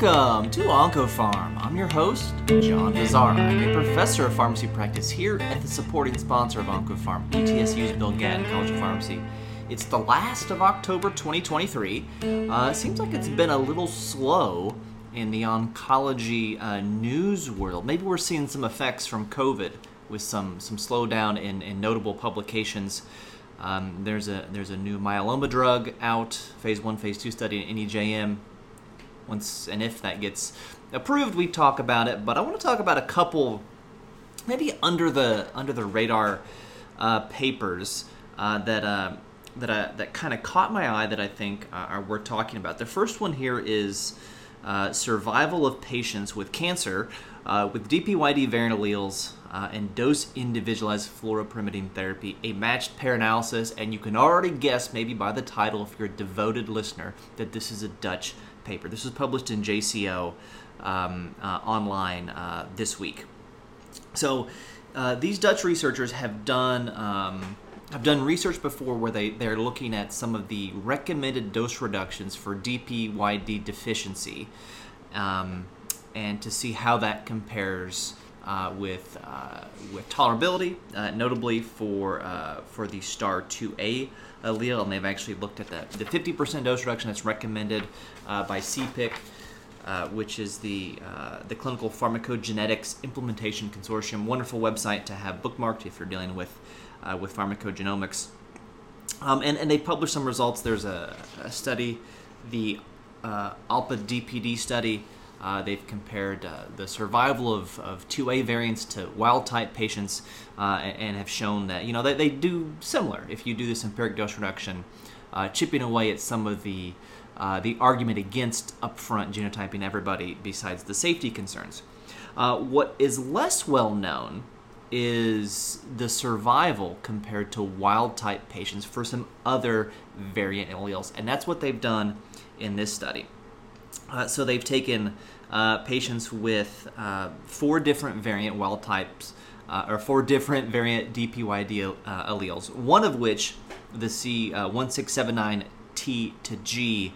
Welcome to OncoPharm. I'm your host, John Bossaer. I'm a professor of pharmacy practice here at the supporting sponsor of OncoPharm, ETSU's Bill Gatton College of Pharmacy. It's the last of October 2023. Uh, seems like it's been a little slow in the oncology uh, news world. Maybe we're seeing some effects from COVID with some some slowdown in, in notable publications. Um, there's a there's a new myeloma drug out, phase one, phase two study in NEJM once and if that gets approved, we talk about it. But I want to talk about a couple, maybe under the under the radar uh, papers uh, that uh, that uh, that kind of caught my eye that I think uh, are worth talking about. The first one here is uh, survival of patients with cancer with DPYD variant alleles. and dose individualized fluoropyrimidine therapy, a matched pair analysis, and you can already guess, maybe by the title, if you're a devoted listener, that this is a Dutch paper. This was published in JCO um, uh, online uh, this week. So uh, these Dutch researchers have done um, have done research before where they they're looking at some of the recommended dose reductions for DPYD deficiency, um, and to see how that compares. Uh, with uh, with tolerability, uh, notably for uh, for the star 2A allele, and they've actually looked at the, the 50% dose reduction that's recommended uh, by CPIC, uh, which is the the Clinical Pharmacogenetics Implementation Consortium. Wonderful website to have bookmarked if you're dealing with with pharmacogenomics. Um, and, and they published some results. There's a, a study, the Alpe DPD study, uh, they've compared uh, the survival of, of 2A variants to wild type patients uh, and have shown that you know they, they do similar if you do this empiric dose reduction, uh, chipping away at some of the uh, the argument against upfront genotyping everybody besides the safety concerns. Uh, what is less well known is the survival compared to wild type patients for some other variant alleles, and that's what they've done in this study. So they've taken uh, patients with uh, four different variant wild types, uh, or four different variant DPYD uh, alleles, one of which, the C1679T uh, to G,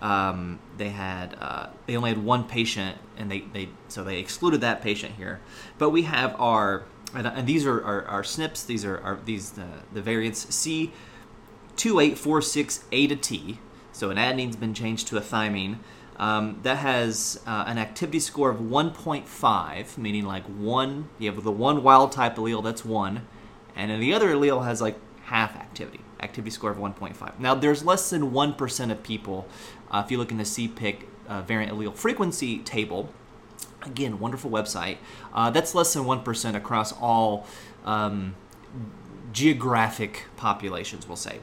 um, they had uh, they only had one patient, and they, they so they excluded that patient here. But we have our and, and these are our, our, SNPs. These are our, these the, the variants C2846A to T. So an adenine's been changed to a thymine. Um, that has uh, an activity score of 1.5, meaning like one, you have the one wild type allele, that's one, and then the other allele has like half activity, activity score of 1.5. Now, there's less than 1% of people, uh, if you look in the CPIC uh, variant allele frequency table, again, wonderful website, uh, that's less than 1% across all um, geographic populations, we'll say.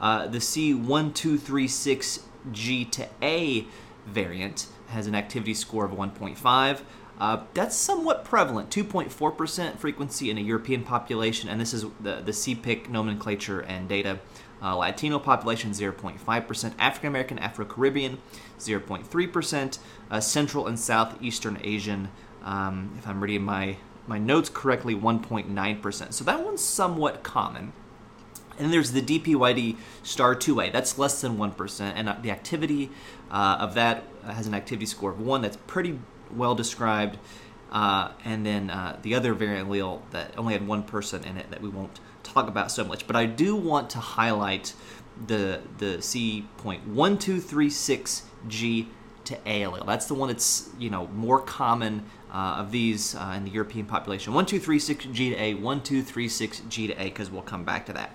Uh, the C1236G to A variant has an activity score of 1.5. Uh, that's somewhat prevalent, 2.4% frequency in a European population, and this is the, the CPIC nomenclature and data. Uh, Latino population 0.5%, African American, Afro Caribbean 0.3%, uh, Central and Southeastern Asian, um, if I'm reading my, my notes correctly, 1.9%. So that one's somewhat common. And there's the DPYD star 2A. That's less than 1%. And uh, the activity uh, of that has an activity score of 1. That's pretty well described. Uh, and then uh, the other variant allele that only had one person in it that we won't talk about so much. But I do want to highlight the the C.1236G to A allele. That's the one that's you know more common uh, of these uh, in the European population. 1236G to A, 1236G to A, because we'll come back to that.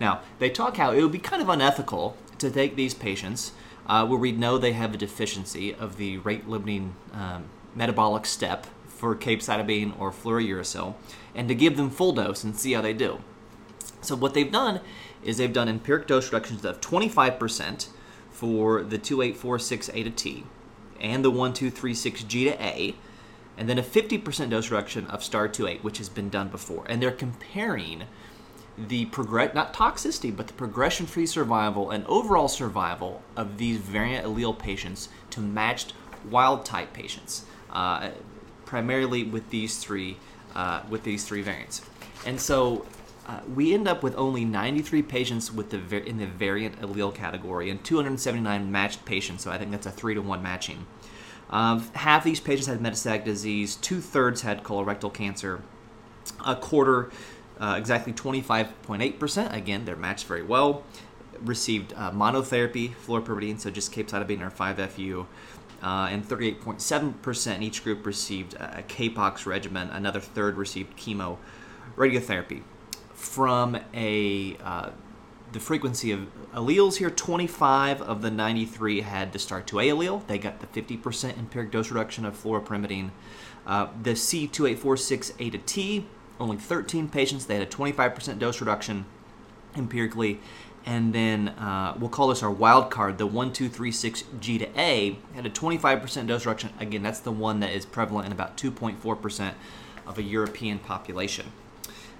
Now, they talk how it would be kind of unethical to take these patients uh, where we know they have a deficiency of the rate limiting um, metabolic step for capecitabine or fluorouracil and to give them full dose and see how they do. So, what they've done is they've done empiric dose reductions of 25% for the 2846A to T and the 1236G to A, and then a 50% dose reduction of STAR 2A, which has been done before. And they're comparing the progress not toxicity but the progression free survival and overall survival of these variant allele patients to matched wild type patients uh, primarily with these three uh, with these three variants and so uh, we end up with only 93 patients with the in the variant allele category and 279 matched patients so i think that's a 3 to 1 matching Uh, half these patients had metastatic disease, two thirds had colorectal cancer, a quarter, uh, exactly 25.8%, again, they're matched very well, received uh, monotherapy, fluoropyrimidine, so just capecitabine or 5-FU, uh, and 38.7% in each group received a CAPOX regimen. Another third received chemo radiotherapy. From a uh, the frequency of alleles here, 25 of the 93 had the STAR2A allele. They got the 50% empiric dose reduction of fluoropyrimidine. Uh, the C2846A to T, only 13 patients, they had a 25% dose reduction empirically and then uh, we'll call this our wild card, the 1236G to A, had a 25% dose reduction. Again, that's the one that is prevalent in about 2.4% of a European population.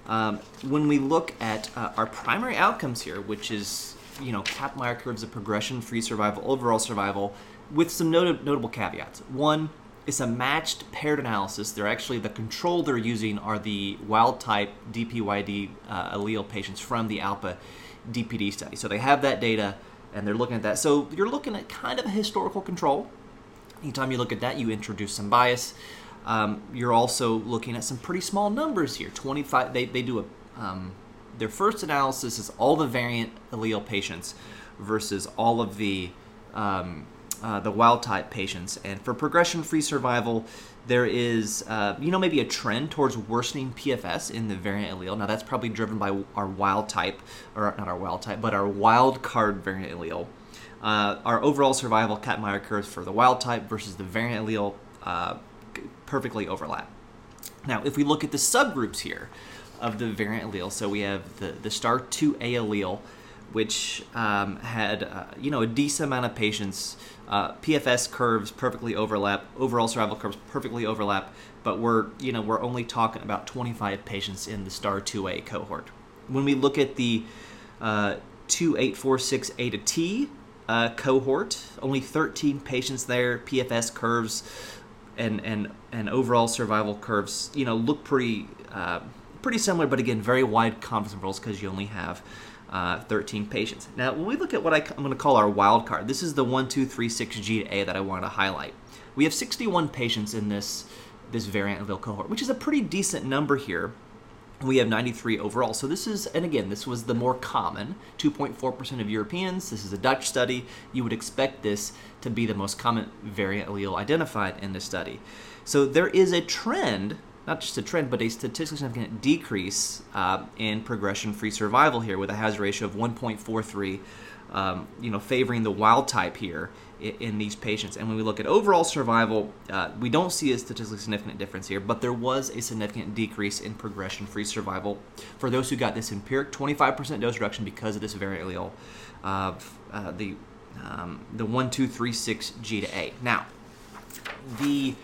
Um, when we look at uh, our primary outcomes here, which is you know Kaplan-Meier curves of progression-free survival, overall survival, with some not- notable caveats. One, it's a matched paired analysis. They're actually the control they're using are the wild type DPYD uh, allele patients from the Alpe DPD study. So they have that data and they're looking at that. So you're looking at kind of a historical control. Anytime you look at that, you introduce some bias. Um, you're also looking at some pretty small numbers here. 25. They, they do a um, their first analysis is all the variant allele patients versus all of the um, uh, the wild type patients. And for progression free survival, there is, uh, you know, maybe a trend towards worsening PFS in the variant allele. Now, that's probably driven by our wild type, or not our wild type, but our wild card variant allele. Uh, our overall survival Kaplan-Meier curves for the wild type versus the variant allele uh, perfectly overlap. Now, if we look at the subgroups here of the variant allele, so we have the, the STAR2A allele, which um, had, uh, you know, a decent amount of patients uh, PFS curves perfectly overlap. Overall survival curves perfectly overlap. But we're you know we're only talking about 25 patients in the STAR 2A cohort. When we look at the uh, 2846A to T uh, cohort, only 13 patients there. PFS curves and and and overall survival curves you know look pretty uh, pretty similar, but again very wide confidence intervals because you only have uh, 13 patients. Now, when we look at what I, am going to call our wild card, this is the 1236G to A that I wanted to highlight. We have 61 patients in this, this variant allele cohort, which is a pretty decent number here. We have 93 overall. So this is, and again, this was the more common, 2.4% of Europeans. This is a Dutch study. You would expect this to be the most common variant allele identified in this study. So there is a trend not just a trend, but a statistically significant decrease uh, in progression-free survival here, with a hazard ratio of 1.43, um, you know, favoring the wild type here in, in, these patients. And when we look at overall survival, uh, we don't see a statistically significant difference here, but there was a significant decrease in progression-free survival for those who got this empiric 25% dose reduction because of this variant allele of uh, the um, the 1236 G to A. Now, the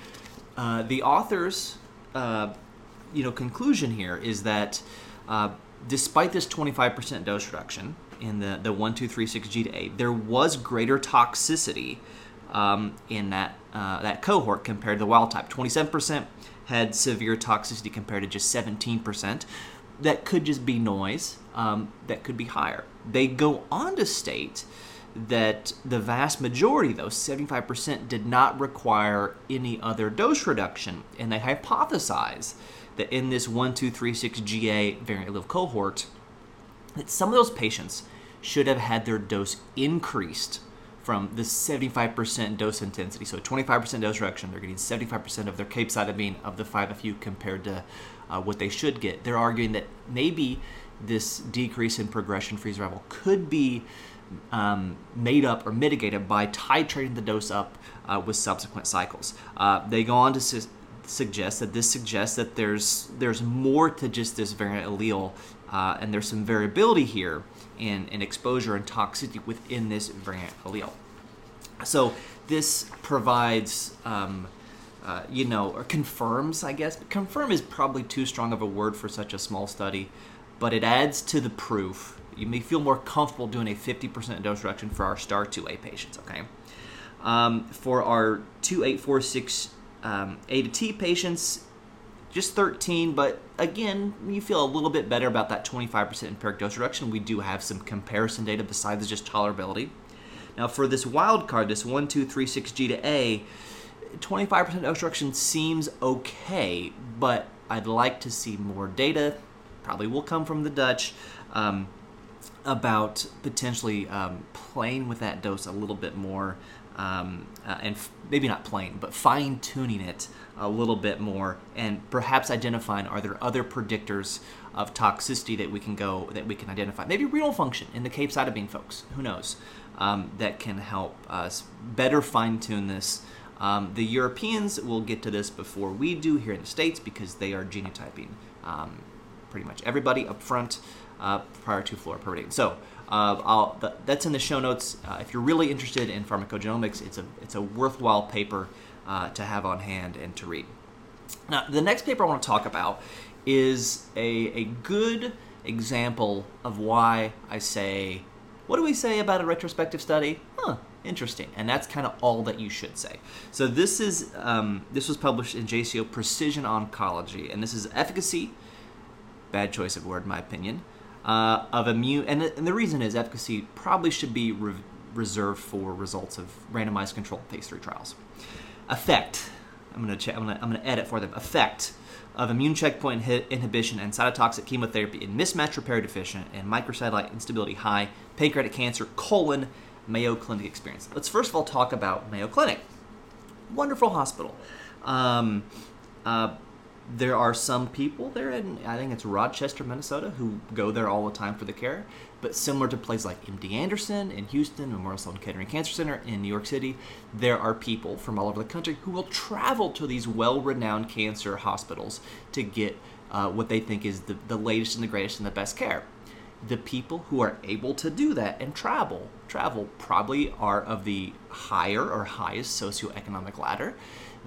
uh, the authors uh, you know conclusion here is that uh, despite this 25% dose reduction in the the 1236G to A, there was greater toxicity um, in that uh, that cohort compared to the wild type. 27% had severe toxicity compared to just 17%. That could just be noise. Um, that could be higher. They go on to state that the vast majority, though 75%, did not require any other dose reduction. And they hypothesize that in this 1236GA variant allele cohort, that some of those patients should have had their dose increased from the 75% dose intensity. So 25% dose reduction, they're getting 75% of their capecitabine of the 5FU compared to uh, what they should get. They're arguing that maybe this decrease in progression-free survival could be um, made up or mitigated by titrating the dose up uh, with subsequent cycles. Uh, they go on to suggest that this suggests that there's there's more to just this variant allele, uh, and there's some variability here in, in exposure and toxicity within this variant allele. So this provides. Um, uh, you know, or confirms, I guess. Confirm is probably too strong of a word for such a small study, but it adds to the proof you may feel more comfortable doing a 50% dose reduction for our STAR 2A patients, okay? Um, for our 2846 um, A to T patients, just 13, but again, you feel a little bit better about that 25% empiric dose reduction. We do have some comparison data besides just tolerability. Now, for this wild card, this 1236G to A, 25% obstruction seems okay, but I'd like to see more data. Probably will come from the Dutch. Um, about potentially um, playing with that dose a little bit more, um, uh, and f- maybe not playing, but fine tuning it a little bit more, and perhaps identifying are there other predictors of toxicity that we can go that we can identify? Maybe renal function in the capecitabine folks. Who knows? Um, that can help us better fine tune this. Um, the Europeans will get to this before we do here in the States because they are genotyping um, pretty much everybody up front uh, prior to fluoropyridine. So uh, th- that's in the show notes. Uh, if you're really interested in pharmacogenomics, it's a it's a worthwhile paper uh, to have on hand and to read. Now, the next paper I want to talk about is a, a good example of why I say, what do we say about a retrospective study? Huh, interesting. And that's kind of all that you should say. So this is um, this was published in JCO Precision Oncology, and this is efficacy. Bad choice of word, in my opinion uh, of immune, and, and, the reason is efficacy probably should be re- reserved for results of randomized controlled phase three trials. Effect, I'm going to I'm to I'm to edit for them. Effect of immune checkpoint inhibition and cytotoxic chemotherapy in mismatch repair deficient and microsatellite instability high pancreatic cancer colon Mayo Clinic experience. Let's first of all talk about Mayo Clinic. Wonderful hospital. Um, uh, there are some people there in I think it's Rochester, Minnesota, who go there all the time for the care. But similar to places like MD Anderson in Houston, Memorial Sloan Kettering Cancer Center in New York City, there are people from all over the country who will travel to these well-renowned cancer hospitals to get uh, what they think is the, the latest and the greatest and the best care. The people who are able to do that and travel, travel probably are of the higher or highest socioeconomic ladder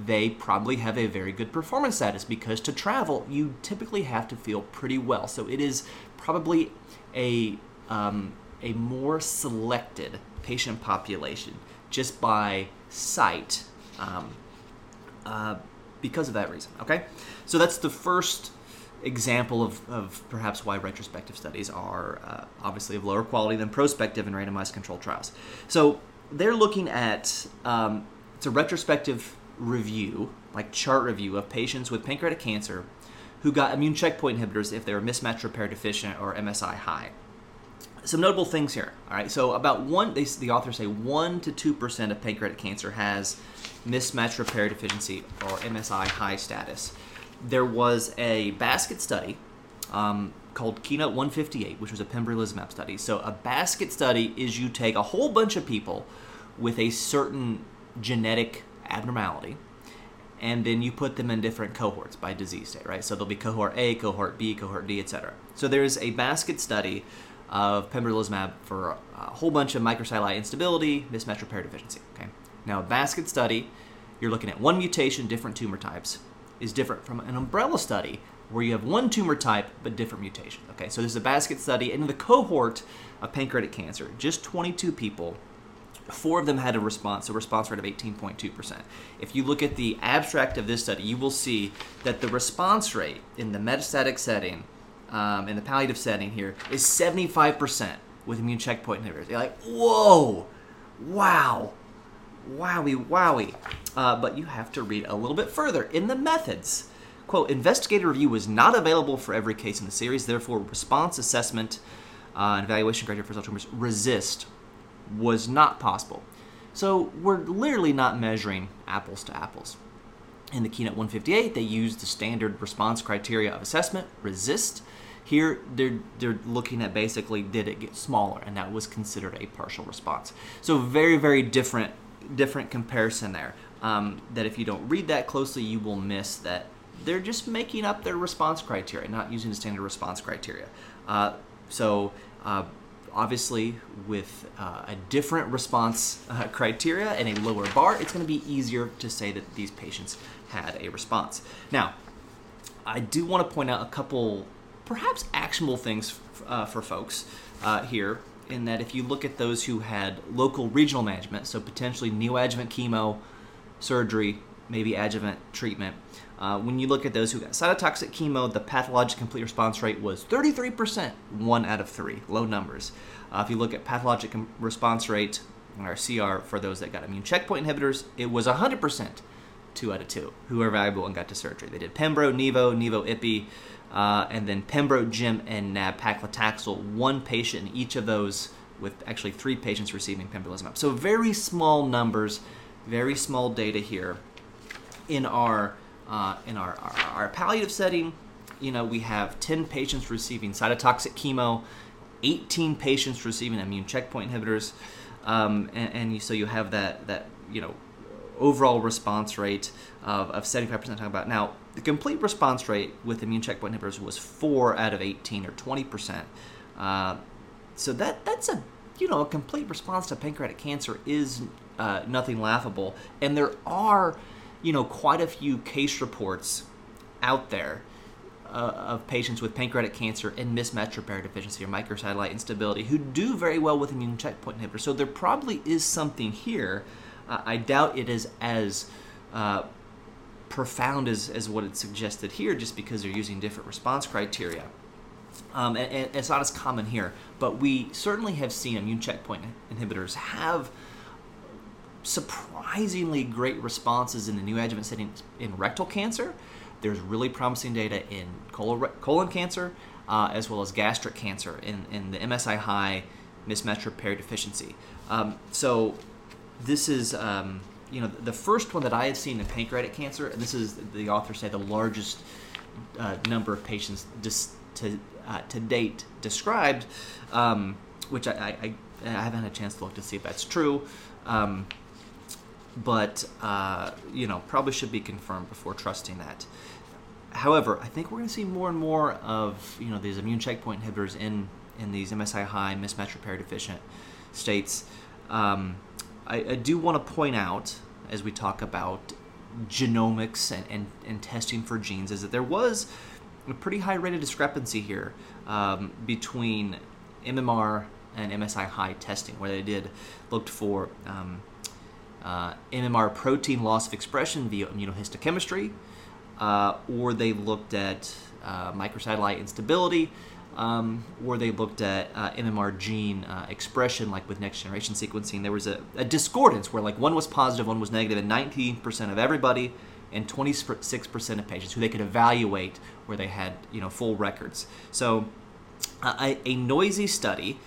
they probably have a very good performance status because to travel, you typically have to feel pretty well. So it is probably a, um, a more selected patient population just by sight um, uh, because of that reason. Okay? So that's the first example of, of perhaps why retrospective studies are uh, obviously of lower quality than prospective and randomized controlled trials. So they're looking at um, it's a retrospective review, like chart review of patients with pancreatic cancer who got immune checkpoint inhibitors if they were mismatch repair deficient or MSI high. Some notable things here. All right, so about one, they, the authors say one to two percent of pancreatic cancer has mismatch repair deficiency or MSI high status. There was a basket study um, called Keynote 158, which was a pembrolizumab study. So a basket study is you take a whole bunch of people with a certain genetic abnormality, and then you put them in different cohorts by disease state, right? So there'll be cohort A, cohort B, cohort D, etc. So there's a basket study of pembrolizumab for a whole bunch of microsatellite instability, mismatch repair deficiency. Okay. Now, a basket study, you're looking at one mutation, different tumor types, is different from an umbrella study where you have one tumor type but different mutation. Okay, so this is a basket study, and in the cohort of pancreatic cancer, just 22 people Four of them had a response, a response rate of 18.2%. If you look at the abstract of this study, you will see that the response rate in the metastatic setting, um, in the palliative setting here, is 75% with immune checkpoint inhibitors. You're like, whoa, wow, wowie, wowie. Uh, but you have to read a little bit further in the methods. Quote, investigator review was not available for every case in the series, therefore, response assessment uh, and evaluation criteria for cell tumors RECIST was not possible. So we're literally not measuring apples to apples. In the Keynote 158, they used the standard response criteria of assessment, RECIST. Here, they're, they're looking at basically did it get smaller, and that was considered a partial response. So very, very different, different comparison there. Um, that if you don't read that closely, you will miss that they're just making up their response criteria, not using the standard response criteria. Uh, so uh, obviously with uh, a different response uh, criteria and a lower bar, it's going to be easier to say that these patients had a response. Now, I do want to point out a couple perhaps actionable things uh, for folks uh, here in that if you look at those who had local regional management, so potentially neoadjuvant chemo, surgery, maybe adjuvant treatment, uh, when you look at those who got cytotoxic chemo, the pathologic complete response rate was 33%, one out of three, low numbers. Uh, if you look at pathologic response rate, or CR, for those that got immune checkpoint inhibitors, it was 100%, two out of two who were valuable and got to surgery. They did Pembro, Nevo, Nivo Ipi, uh, and then Pembro, Gem, and nab-paclitaxel. One patient in each of those, with actually three patients receiving pembrolizumab. So very small numbers, very small data here. In our uh, in our, our, our palliative setting, you know, we have 10 patients receiving cytotoxic chemo, 18 patients receiving immune checkpoint inhibitors, um, and, and you, so you have that that you know overall response rate of, of 75% talking about. Now, the complete response rate with immune checkpoint inhibitors was 4 out of 18 or 20%. Uh, so that that's a you know a complete response to pancreatic cancer is uh, nothing laughable, and there are you know quite a few case reports out there uh, of patients with pancreatic cancer and mismatch repair deficiency or microsatellite instability who do very well with immune checkpoint inhibitors. So there probably is something here. Uh, I doubt it is as uh, profound as, as what it's suggested here, just because they're using different response criteria. Um, and, and, it's not as common here, but we certainly have seen immune checkpoint inhibitors have surprisingly great responses in the new neoadjuvant setting in rectal cancer. There's really promising data in colon cancer uh, as well as gastric cancer in, in the MSI high mismatch repair deficiency. Um, so this is um, you know the first one that I had seen in pancreatic cancer. And this is the authors say the largest uh, number of patients dis- to uh, to date described, um, which I, I, I, haven't had a chance to look to see if that's true. Um, but uh, you know, probably should be confirmed before trusting that. However, I think we're going to see more and more of you know these immune checkpoint inhibitors in in these MSI high mismatch repair deficient states. Um, I, I, do want to point out as we talk about genomics and, and, and testing for genes is that there was a pretty high rate of discrepancy here um, between MMR and MSI high testing, where they did looked for um, uh, MMR protein loss of expression via immunohistochemistry, uh, or they looked at uh, microsatellite instability, um, or they looked at uh, MMR gene uh, expression, like with next generation sequencing. There was a, a, discordance where like one was positive, one was negative, and 19% of everybody and 26% of patients who they could evaluate where they had you know full records. So a, a, noisy study,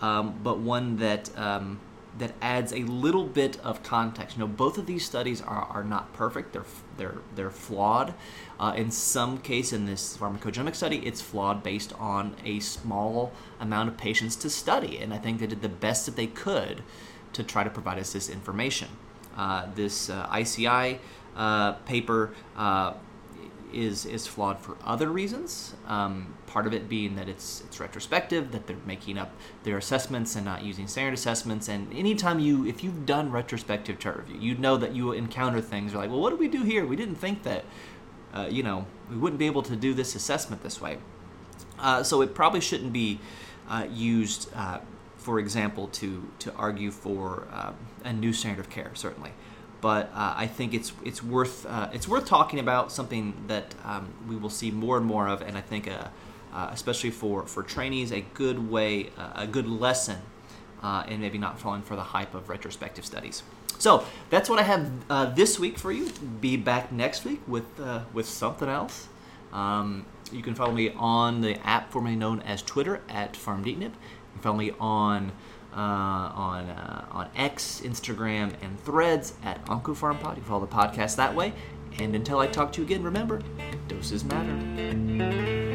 um, but one that um, that adds a little bit of context. You know, both of these studies are, are not perfect. They're they're they're flawed. Uh, in some case, in this pharmacogenomic study, it's flawed based on a small amount of patients to study, and I think they did the best that they could to try to provide us this information. Uh, this uh, ICI uh, paper uh, is is flawed for other reasons. Um, part of it being that it's it's retrospective, that they're making up their assessments and not using standard assessments. And anytime you, if you've done retrospective chart review, you know that you encounter things. Like, well, what did we do here? We didn't think that, uh, you know, we wouldn't be able to do this assessment this way. Uh, so it probably shouldn't be uh, used, uh, for example, to to argue for uh, a new standard of care. Certainly but uh, I think it's it's worth uh, it's worth talking about something that um, we will see more and more of, and I think uh, uh especially for for trainees, a good way, uh, a good lesson, uh, and maybe not falling for the hype of retrospective studies. So that's what I have this week for you. Be back next week with with something else. Um, you can follow me on the app formerly known as Twitter at FarmDeepNip. You can follow me on uh, on uh, on X, Instagram, and Threads at OncoPharmPod. You can follow the podcast that way. And until I talk to you again, remember, doses matter.